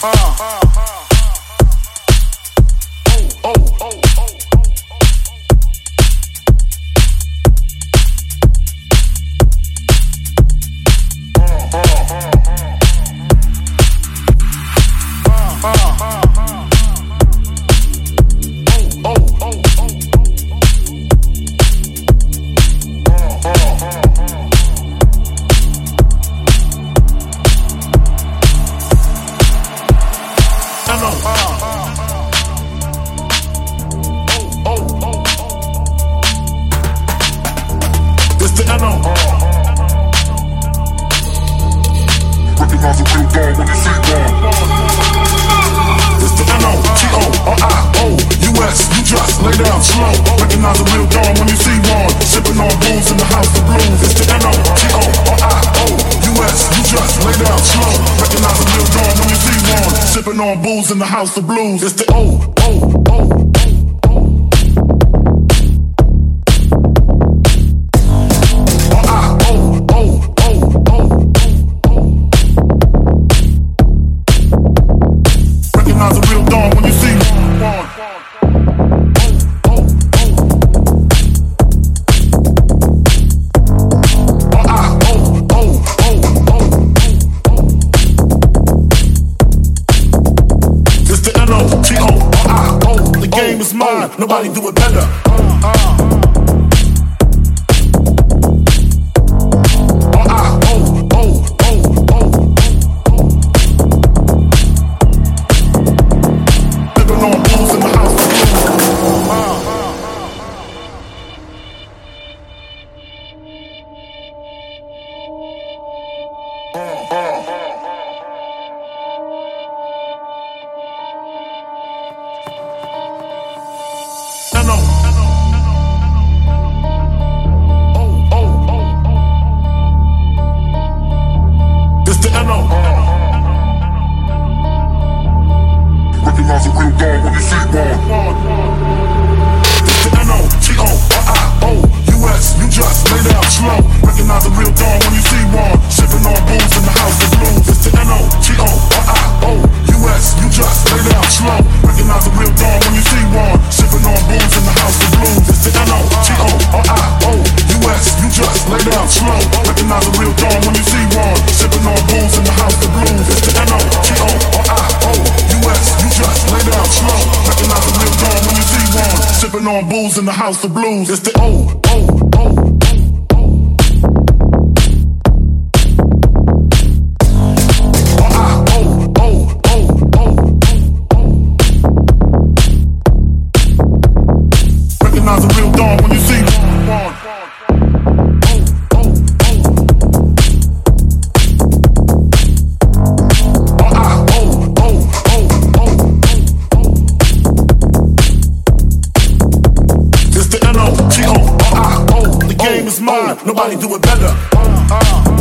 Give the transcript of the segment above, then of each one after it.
uh. you. It's the N-O-T-O-R-I-O-U-S, you just lay down slow. Recognize a real when you see one. Sipping on booze in the house of blues. It's the N-O-T-O-R-I-O-U-S, you just lay down slow. Recognize a real when you see one. Sipping on booze in the house of blues. It's the O-O-O. Nobody do it better. Uh, uh. of when you. It's the you just lay down slow. Recognize a real dog when you booze in the house of blues. It's the O O O. Nobody do it better. Uh, uh.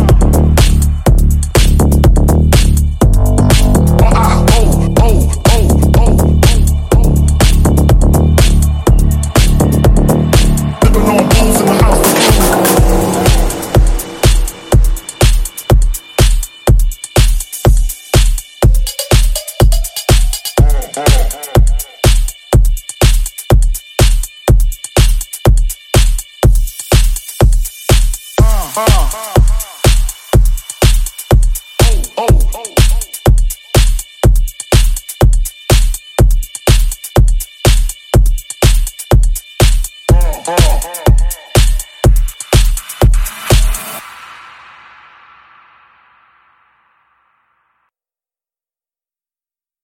Uh.